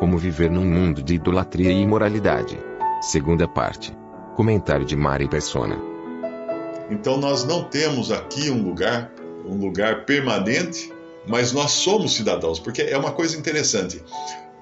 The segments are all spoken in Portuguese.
Como viver num mundo de idolatria e imoralidade. Segunda parte. Comentário de Mari Persona. Então nós não temos aqui um lugar, um lugar permanente, mas nós somos cidadãos, porque é uma coisa interessante.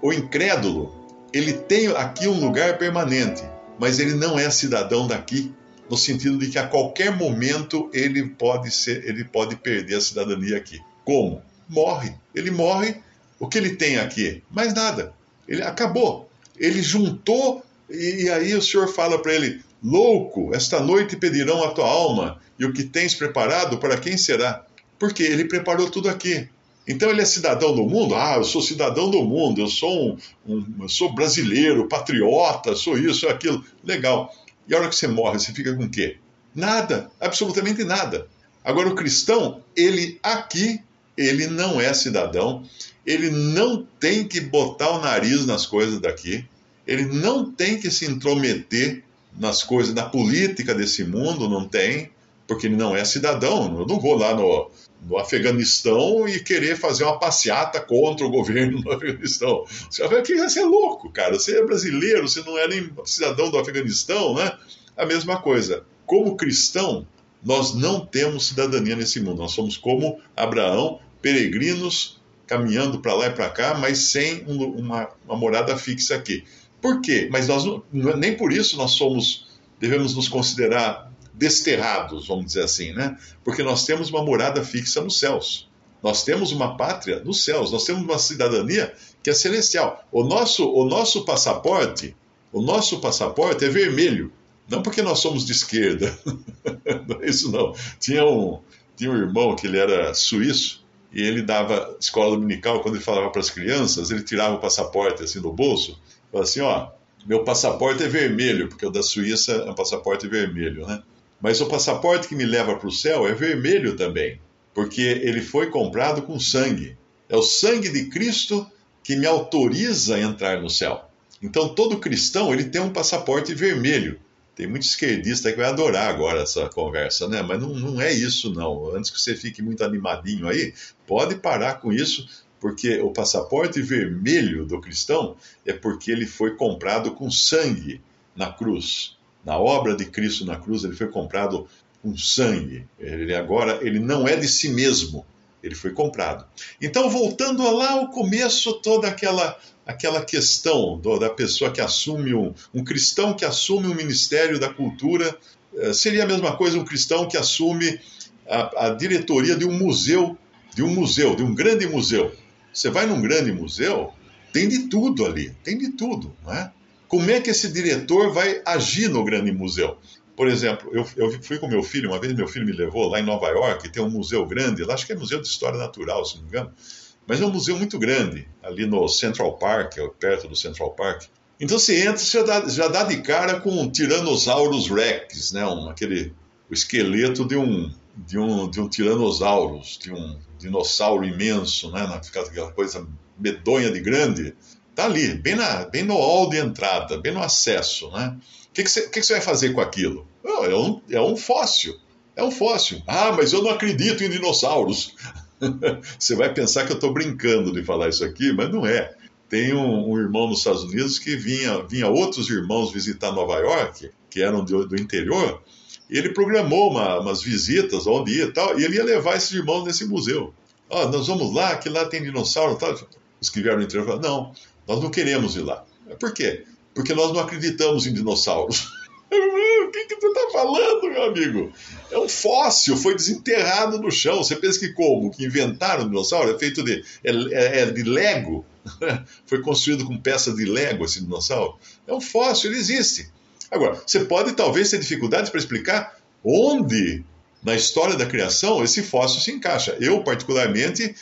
O incrédulo, ele tem aqui um lugar permanente, mas ele não é cidadão daqui, no sentido de que a qualquer momento ele pode ser, ele pode perder a cidadania aqui. Como? Morre. Ele morre. O que ele tem aqui? Mais nada. Ele acabou. Ele juntou e, e aí o Senhor fala para ele: louco, esta noite pedirão a tua alma e o que tens preparado para quem será? Porque ele preparou tudo aqui. Então ele é cidadão do mundo? Ah, eu sou cidadão do mundo, eu sou um, um eu sou brasileiro, patriota, sou isso, aquilo. Legal. E a hora que você morre, você fica com o quê? Nada, absolutamente nada. Agora o cristão, ele aqui, ele não é cidadão, ele não tem que botar o nariz nas coisas daqui, ele não tem que se intrometer nas coisas da política desse mundo, não tem, porque ele não é cidadão. Eu não vou lá no, no Afeganistão e querer fazer uma passeata contra o governo no Afeganistão. Você vai que você é louco, cara. Você é brasileiro, você não é nem cidadão do Afeganistão, né? A mesma coisa. Como cristão, nós não temos cidadania nesse mundo. Nós somos como Abraão, peregrinos caminhando para lá e para cá, mas sem uma, uma, morada fixa aqui. Por quê? Mas nós nem por isso nós somos devemos nos considerar desterrados, vamos dizer assim, né? Porque nós temos uma morada fixa nos céus. Nós temos uma pátria nos céus, nós temos uma cidadania que é celestial. O nosso, o nosso passaporte, o nosso passaporte é vermelho. Não porque nós somos de esquerda. não é isso não. Tinha um, tinha um irmão que ele era suíço e ele dava escola dominical, quando ele falava para as crianças, ele tirava o passaporte assim do bolso, falava assim, ó, meu passaporte é vermelho, porque o da Suíça é um passaporte vermelho, né? Mas o passaporte que me leva para o céu é vermelho também, porque ele foi comprado com sangue. É o sangue de Cristo que me autoriza a entrar no céu. Então todo cristão ele tem um passaporte vermelho. Tem muito esquerdista que vai adorar agora essa conversa, né? Mas não, não é isso, não. Antes que você fique muito animadinho aí, pode parar com isso, porque o passaporte vermelho do cristão é porque ele foi comprado com sangue na cruz. Na obra de Cristo na cruz, ele foi comprado com sangue. Ele agora ele não é de si mesmo, ele foi comprado. Então, voltando lá ao começo, toda aquela aquela questão do, da pessoa que assume um, um cristão que assume o um ministério da cultura eh, seria a mesma coisa um cristão que assume a, a diretoria de um museu, de um museu, de um grande museu. Você vai num grande museu, tem de tudo ali, tem de tudo, não é? Como é que esse diretor vai agir no grande museu? Por exemplo, eu, eu fui com meu filho, uma vez meu filho me levou lá em Nova York, tem um museu grande, lá acho que é Museu de História Natural, se não me engano, mas é um museu muito grande, ali no Central Park, perto do Central Park. Então você entra, você já dá, já dá de cara com um Tyrannosaurus Rex, né? Um, aquele, o esqueleto de um, de um, de um Tyrannosaurus, de um dinossauro imenso, né? Aquela coisa medonha de grande. Está ali, bem, na, bem no hall de entrada, bem no acesso, né? O que, que, você, vai fazer com aquilo? É, um, é um fóssil. É um fóssil. Ah, mas eu não acredito em dinossauros. você vai pensar que eu estou brincando de falar isso aqui, mas não é. Tem um, um, irmão nos Estados Unidos que vinha, vinha outros irmãos visitar Nova York, que eram do, do interior, ele programou uma, umas visitas onde ia e tal, e ele ia levar esses irmãos nesse museu. Oh, nós vamos lá, que lá tem dinossauro e tal. Os que vieram do interior falaram, não, nós não queremos ir lá. Por quê? Porque nós não acreditamos em dinossauros. o que, que tu está falando, meu amigo? É um fóssil, foi desenterrado no chão. Você pensa que como? Que inventaram o dinossauro? É feito de, é, é, é de Lego. foi construído com peças de Lego esse dinossauro. É um fóssil, ele existe. Agora, você pode talvez ter dificuldades para explicar onde na história da criação esse fóssil se encaixa. Eu, particularmente,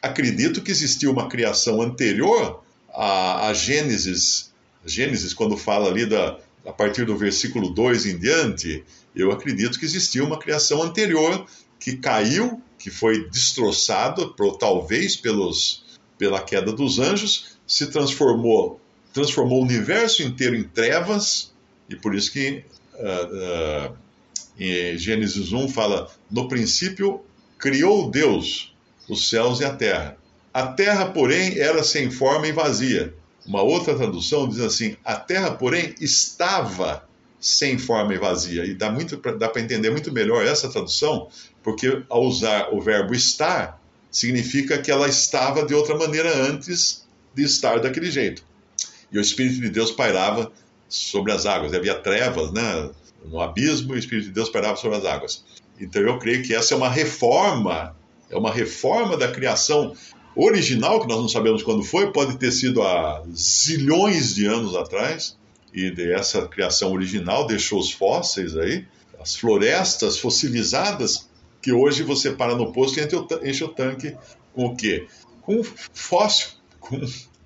acredito que existiu uma criação anterior a, a Gênesis. Gênesis, quando fala ali da, a partir do versículo 2 em diante, eu acredito que existiu uma criação anterior que caiu, que foi destroçado, talvez pelos, pela queda dos anjos, se transformou, transformou o universo inteiro em trevas, e por isso que uh, uh, em Gênesis 1 fala: no princípio criou Deus os céus e a terra. A terra, porém, era sem forma e vazia. Uma outra tradução diz assim: a terra, porém, estava sem forma e vazia. E dá, muito, dá para entender muito melhor essa tradução, porque ao usar o verbo estar, significa que ela estava de outra maneira antes de estar daquele jeito. E o Espírito de Deus pairava sobre as águas. Havia trevas né, no abismo e o Espírito de Deus pairava sobre as águas. Então eu creio que essa é uma reforma, é uma reforma da criação original, que nós não sabemos quando foi, pode ter sido há zilhões de anos atrás, e dessa criação original deixou os fósseis aí, as florestas fossilizadas, que hoje você para no posto e enche o tanque com o quê? Com fóssil, com,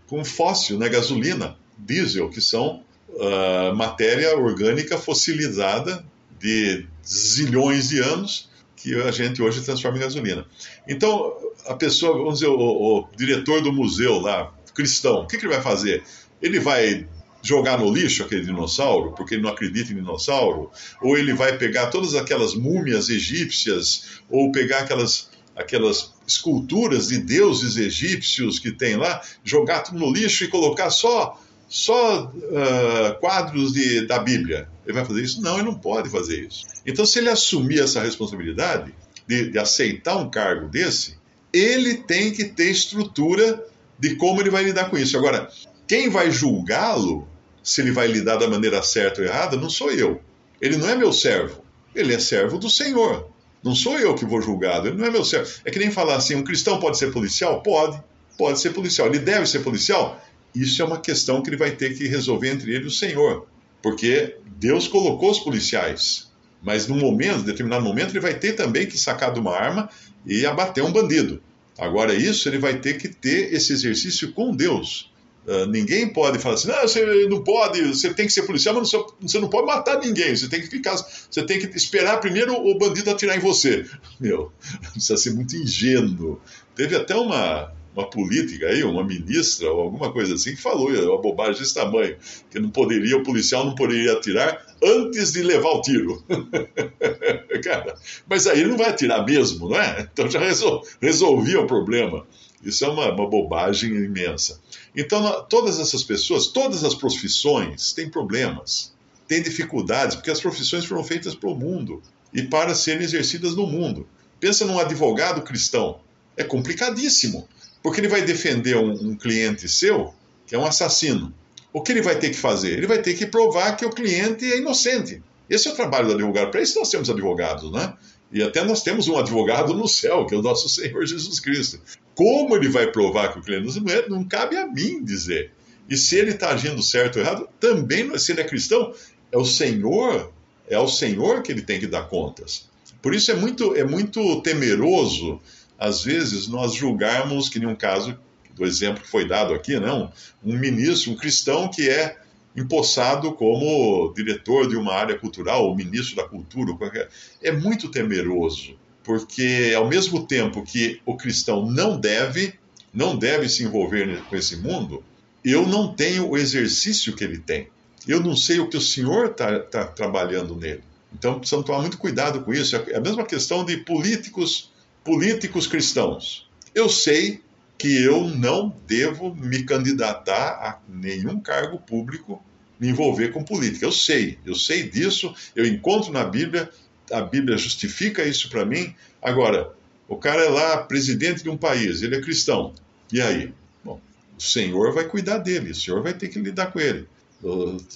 com fóssil, né? gasolina, diesel, que são uh, matéria orgânica fossilizada de zilhões de anos que a gente hoje transforma em gasolina. Então, a pessoa, vamos dizer, o, o diretor do museu lá, cristão, o que, que ele vai fazer? Ele vai jogar no lixo aquele dinossauro, porque ele não acredita em dinossauro, ou ele vai pegar todas aquelas múmias egípcias, ou pegar aquelas, aquelas esculturas de deuses egípcios que tem lá, jogar tudo no lixo e colocar só só uh, quadros de, da Bíblia. Ele vai fazer isso? Não, ele não pode fazer isso. Então, se ele assumir essa responsabilidade de, de aceitar um cargo desse, ele tem que ter estrutura de como ele vai lidar com isso. Agora, quem vai julgá-lo, se ele vai lidar da maneira certa ou errada, não sou eu. Ele não é meu servo. Ele é servo do Senhor. Não sou eu que vou julgá-lo. Ele não é meu servo. É que nem falar assim: um cristão pode ser policial? Pode. Pode ser policial. Ele deve ser policial? Isso é uma questão que ele vai ter que resolver entre ele e o Senhor, porque Deus colocou os policiais, mas num momento, determinado momento, ele vai ter também que sacar de uma arma e abater um bandido. Agora, isso ele vai ter que ter esse exercício com Deus. Uh, ninguém pode falar assim, não, você não pode, você tem que ser policial, mas você não pode matar ninguém, você tem que ficar, você tem que esperar primeiro o bandido atirar em você. Meu, precisa ser muito ingênuo. Teve até uma, uma política aí, uma ministra ou alguma coisa assim, que falou uma bobagem desse tamanho, que não poderia, o policial não poderia atirar antes de levar o tiro. Cara, mas aí ele não vai atirar mesmo, não é? Então já resol, resolvia o problema. Isso é uma, uma bobagem imensa. Então, todas essas pessoas, todas as profissões têm problemas, têm dificuldades, porque as profissões foram feitas para o mundo e para serem exercidas no mundo. Pensa num advogado cristão. É complicadíssimo. Porque ele vai defender um, um cliente seu que é um assassino. O que ele vai ter que fazer? Ele vai ter que provar que o cliente é inocente. Esse é o trabalho do advogado. Para isso nós temos advogados, né? E até nós temos um advogado no céu, que é o nosso Senhor Jesus Cristo. Como ele vai provar que o cliente é, não cabe a mim dizer. E se ele está agindo certo ou errado, também, se ele é cristão, é o Senhor, é ao Senhor que ele tem que dar contas. Por isso é muito, é muito temeroso às vezes, nós julgarmos, que nem um caso do exemplo que foi dado aqui, não, um ministro, um cristão que é empossado como diretor de uma área cultural, ou ministro da cultura, qualquer... é muito temeroso, porque ao mesmo tempo que o cristão não deve, não deve se envolver com esse mundo, eu não tenho o exercício que ele tem. Eu não sei o que o Senhor está tá trabalhando nele. Então precisamos tomar muito cuidado com isso. É a mesma questão de políticos políticos cristãos. Eu sei que eu não devo me candidatar a nenhum cargo público, me envolver com política. Eu sei, eu sei disso, eu encontro na Bíblia, a Bíblia justifica isso para mim. Agora, o cara é lá presidente de um país, ele é cristão. E aí? Bom, o Senhor vai cuidar dele, o Senhor vai ter que lidar com ele.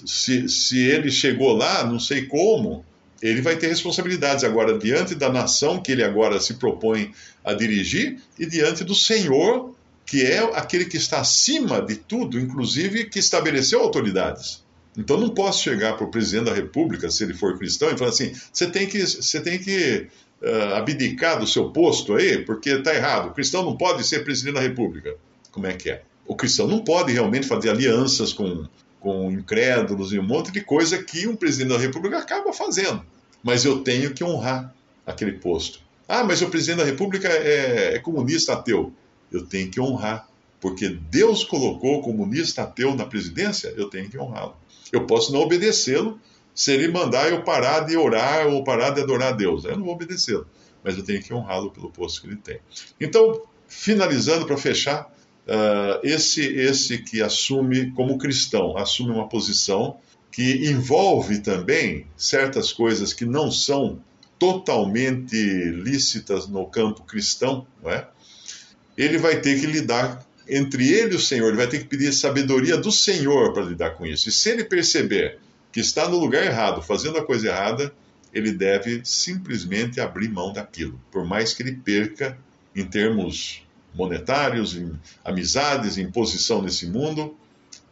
Se, se ele chegou lá, não sei como, ele vai ter responsabilidades agora diante da nação que ele agora se propõe a dirigir e diante do Senhor, que é aquele que está acima de tudo, inclusive que estabeleceu autoridades. Então não posso chegar para o presidente da República, se ele for cristão, e falar assim: você tem que, você tem que uh, abdicar do seu posto aí, porque está errado. O cristão não pode ser presidente da República. Como é que é? O cristão não pode realmente fazer alianças com, com incrédulos e um monte de coisa que um presidente da República acaba fazendo. Mas eu tenho que honrar aquele posto. Ah, mas o presidente da República é, é comunista ateu. Eu tenho que honrar. Porque Deus colocou o comunista ateu na presidência, eu tenho que honrá-lo. Eu posso não obedecê-lo se ele mandar eu parar de orar ou parar de adorar a Deus. Eu não vou obedecê-lo, mas eu tenho que honrá-lo pelo posto que ele tem. Então, finalizando para fechar, uh, esse, esse que assume, como cristão, assume uma posição que envolve também certas coisas que não são totalmente lícitas no campo cristão, não é? ele vai ter que lidar entre ele e o Senhor, ele vai ter que pedir sabedoria do Senhor para lidar com isso. E se ele perceber que está no lugar errado, fazendo a coisa errada, ele deve simplesmente abrir mão daquilo, por mais que ele perca em termos monetários, em amizades, em posição nesse mundo.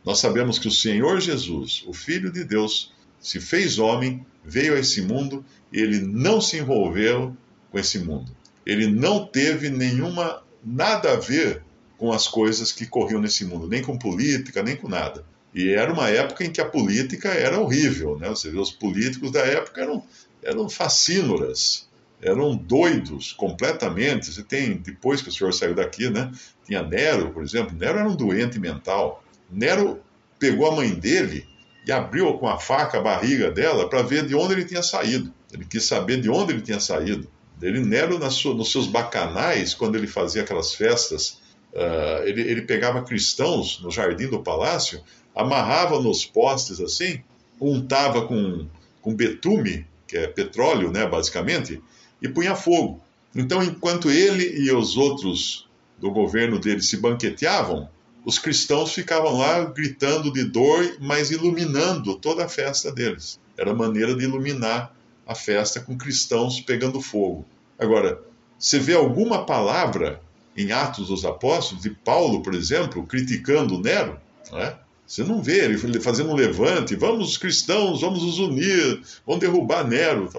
Nós sabemos que o Senhor Jesus, o Filho de Deus, se fez homem, veio a esse mundo e ele não se envolveu com esse mundo. Ele não teve nenhuma nada a ver com as coisas que corriam nesse mundo, nem com política, nem com nada. E era uma época em que a política era horrível, né? Você vê, os políticos da época eram, eram facínoras, eram doidos completamente. Você tem, depois que o senhor saiu daqui, né? Tinha Nero, por exemplo. Nero era um doente mental. Nero pegou a mãe dele e abriu com a faca a barriga dela para ver de onde ele tinha saído. Ele quis saber de onde ele tinha saído. Ele, Nero, sua, nos seus bacanais, quando ele fazia aquelas festas Uh, ele, ele, pegava cristãos no jardim do palácio, amarrava nos postes assim, untava com, com betume, que é petróleo, né, basicamente, e punha fogo. Então, enquanto ele e os outros do governo dele se banqueteavam, os cristãos ficavam lá gritando de dor, mas iluminando toda a festa deles. Era maneira de iluminar a festa com cristãos pegando fogo. Agora, você vê alguma palavra em Atos dos Apóstolos, de Paulo, por exemplo, criticando Nero, não é? Você não vê ele fazendo um levante, vamos os cristãos, vamos nos unir, vamos derrubar Nero.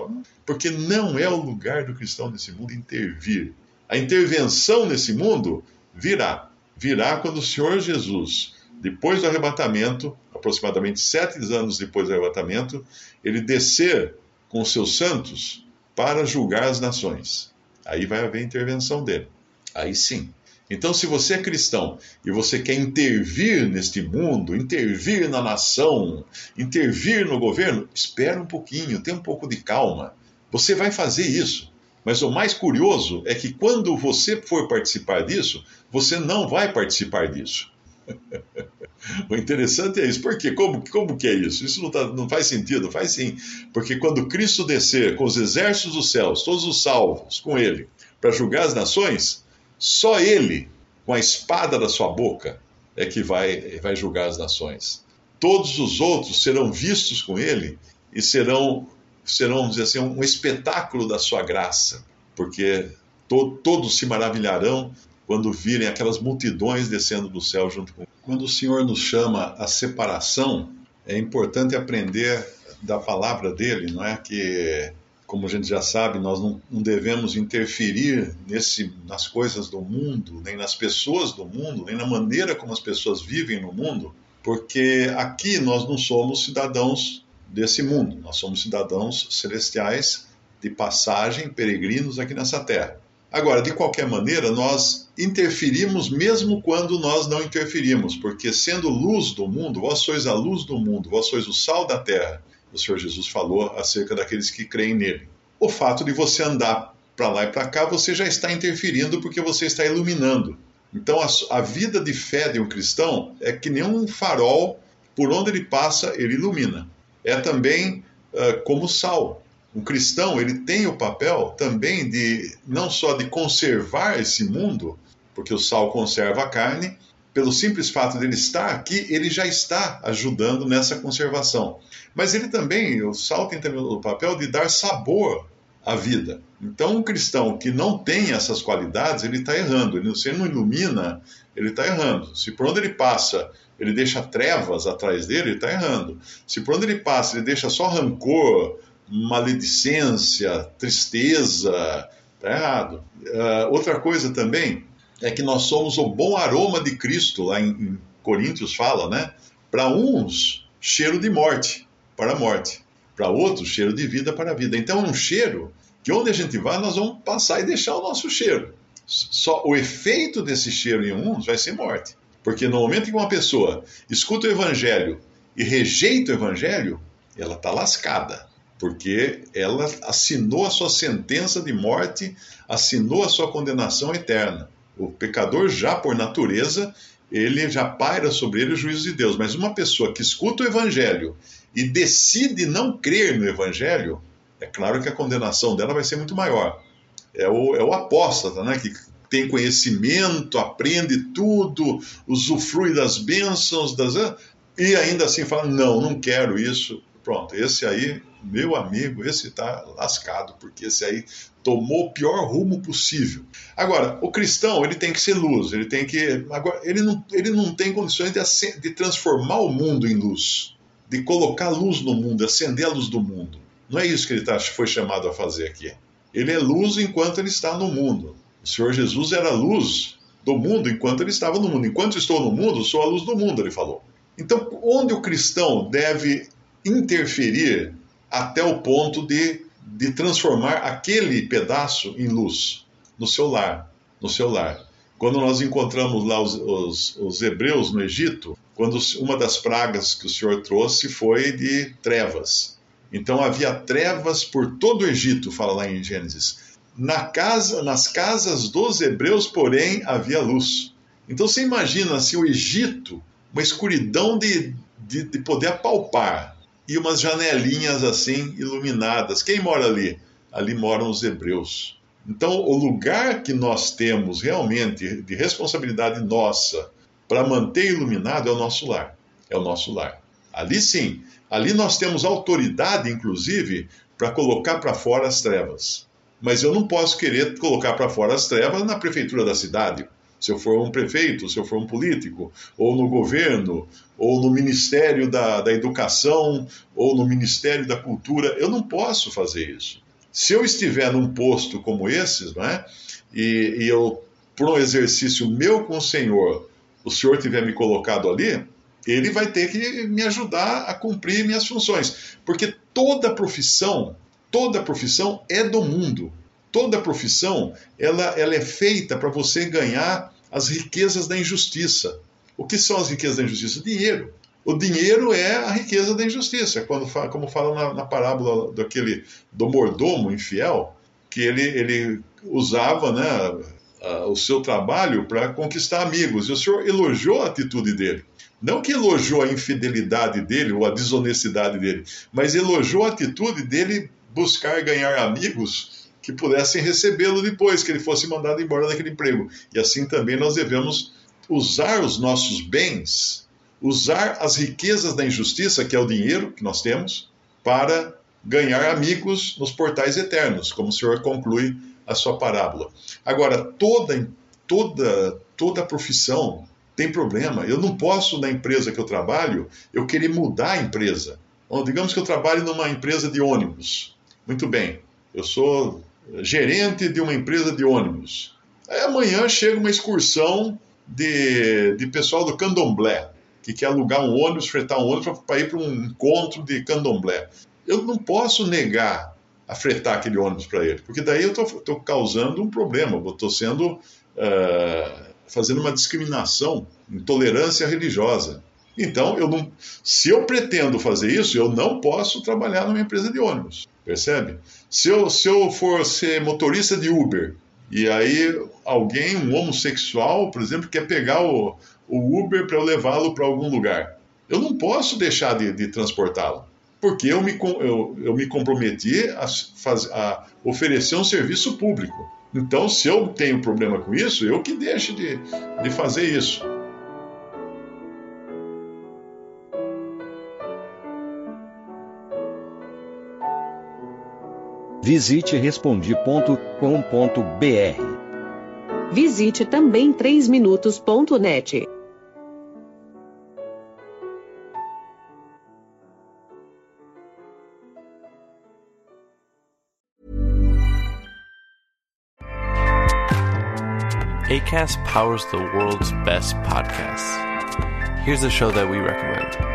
Porque não é o lugar do cristão nesse mundo intervir. A intervenção nesse mundo virá. Virá quando o Senhor Jesus, depois do arrebatamento, aproximadamente sete anos depois do arrebatamento, ele descer com os seus santos para julgar as nações. Aí vai haver intervenção dele. Aí sim. Então, se você é cristão e você quer intervir neste mundo, intervir na nação, intervir no governo, espera um pouquinho, tenha um pouco de calma. Você vai fazer isso. Mas o mais curioso é que quando você for participar disso, você não vai participar disso. o interessante é isso. Por quê? Como, como que é isso? Isso não, tá, não faz sentido? Faz sim. Porque quando Cristo descer com os exércitos dos céus, todos os salvos com ele, para julgar as nações, só ele, com a espada da sua boca, é que vai, vai julgar as nações. Todos os outros serão vistos com ele e serão, serão vamos dizer assim, um espetáculo da sua graça, porque to, todos se maravilharão quando virem aquelas multidões descendo do céu junto com. Quando o Senhor nos chama à separação, é importante aprender da palavra dele, não é? Que como a gente já sabe, nós não, não, devemos interferir nesse, nas coisas do mundo, nem nas pessoas do mundo, nem na maneira como as pessoas vivem no mundo, porque aqui nós não somos cidadãos desse mundo, nós somos cidadãos celestiais de passagem, peregrinos aqui nessa terra. Agora, de qualquer maneira, nós interferimos mesmo quando nós não interferimos, porque sendo luz do mundo, vós sois a luz do mundo, vós sois o sal da terra o Senhor Jesus falou acerca daqueles que creem nele. O fato de você andar para lá e para cá, você já está interferindo porque você está iluminando. Então, a, a, vida de fé de um cristão é que nem um farol, por onde ele passa, ele ilumina. É também uh, como sal. Um cristão, ele tem o papel também de, não só de conservar esse mundo, porque o sal conserva a carne, pelo simples fato de ele estar aqui, ele já está ajudando nessa conservação. Mas ele também, o sal tem também o papel de dar sabor à vida. Então, um cristão que não tem essas qualidades, ele está errando. Ele, se ele não ilumina, ele está errando. Se por onde ele passa, ele deixa trevas atrás dele, ele está errando. Se por onde ele passa, ele deixa só rancor, maledicência, tristeza. Está errado. Uh, outra coisa também é que nós somos o bom aroma de Cristo, lá em, em Coríntios fala, né? Para uns, cheiro de morte, para a morte. Para outros, cheiro de vida para a vida. Então, é um cheiro que onde a gente vai, nós vamos passar e deixar o nosso cheiro. Só o efeito desse cheiro em uns vai ser morte. Porque no momento que uma pessoa escuta o evangelho e rejeita o evangelho, ela está lascada. Porque ela assinou a sua sentença de morte, assinou a sua condenação eterna. O pecador, já por natureza, ele já paira sobre ele o juízo de Deus. Mas uma pessoa que escuta o evangelho e decide não crer no evangelho, é claro que a condenação dela vai ser muito maior. É o, é o apóstata, né? Que tem conhecimento, aprende tudo, usufrui das bênçãos, das, e ainda assim fala: não, não quero isso. Pronto, esse aí, meu amigo, esse está lascado, porque esse aí tomou o pior rumo possível. Agora, o cristão, ele tem que ser luz, ele tem que. Agora, ele não, ele não tem condições de, de transformar o mundo em luz, de colocar luz no mundo, acender a luz do mundo. Não é isso que ele tá, foi chamado a fazer aqui. Ele é luz enquanto ele está no mundo. O Senhor Jesus era luz do mundo enquanto ele estava no mundo. Enquanto estou no mundo, sou a luz do mundo, ele falou. Então, onde o cristão deve interferir até o ponto de, de transformar aquele pedaço em luz no seu lar, no seu lar. Quando nós encontramos lá os, os, os hebreus no Egito, quando uma das pragas que o Senhor trouxe foi de trevas. Então havia trevas por todo o Egito, fala lá em Gênesis. Na casa, nas casas dos hebreus, porém, havia luz. Então você imagina se o Egito, uma escuridão de, de, de poder apalpar, e umas janelinhas assim iluminadas. Quem mora ali? Ali moram os hebreus. Então, o lugar que nós temos realmente de responsabilidade nossa para manter iluminado é o nosso lar. É o nosso lar. Ali sim, ali nós temos autoridade, inclusive, para colocar para fora as trevas. Mas eu não posso querer colocar para fora as trevas na prefeitura da cidade. Se eu for um prefeito, se eu for um político, ou no governo, ou no Ministério da, da Educação, ou no Ministério da Cultura, eu não posso fazer isso. Se eu estiver num posto como esses, não é? e, e eu, por um exercício meu com o Senhor, o Senhor tiver me colocado ali, ele vai ter que me ajudar a cumprir minhas funções. Porque toda profissão, toda profissão é do mundo. Toda profissão, ela, ela é feita para você ganhar as riquezas da injustiça. O que são as riquezas da injustiça? Dinheiro. O dinheiro é a riqueza da injustiça, quando como fala na, na parábola daquele do mordomo infiel, que ele, ele usava né, o seu trabalho para conquistar amigos. E o senhor elogiou a atitude dele. Não que elogiou a infidelidade dele ou a desonestidade dele, mas elogiou a atitude dele buscar ganhar amigos que pudessem recebê-lo depois que ele fosse mandado embora daquele emprego. E assim também nós devemos usar os nossos bens, usar as riquezas da injustiça, que é o dinheiro que nós temos, para ganhar amigos nos portais eternos, como o Senhor conclui a sua parábola. Agora, toda, toda, toda profissão tem problema. Eu não posso, na empresa que eu trabalho, eu querer mudar a empresa. Bom, digamos que eu trabalho numa empresa de ônibus. Muito bem, eu sou gerente de uma empresa de ônibus. Aí amanhã chega uma excursão de, de pessoal do candomblé, que quer alugar um ônibus, fretar um ônibus para ir para um encontro de candomblé. Eu não posso negar a fretar aquele ônibus para ele, porque daí eu estou causando um problema, estou sendo. Uh, fazendo uma discriminação, intolerância religiosa. Então, eu não, se eu pretendo fazer isso, eu não posso trabalhar numa empresa de ônibus, percebe? Se eu, se eu for ser motorista de Uber e aí alguém, um homossexual, por exemplo, quer pegar o, o Uber para eu levá-lo para algum lugar. Eu não posso deixar de, de transportá-lo, porque eu me, eu, eu me comprometi a, faz, a oferecer um serviço público. Então, se eu tenho problema com isso, eu que deixe de, de fazer isso. Visite respondi.com.br. Visite também 3minutos.net. ACAS powers the world's best podcasts. Here's a show that we recommend.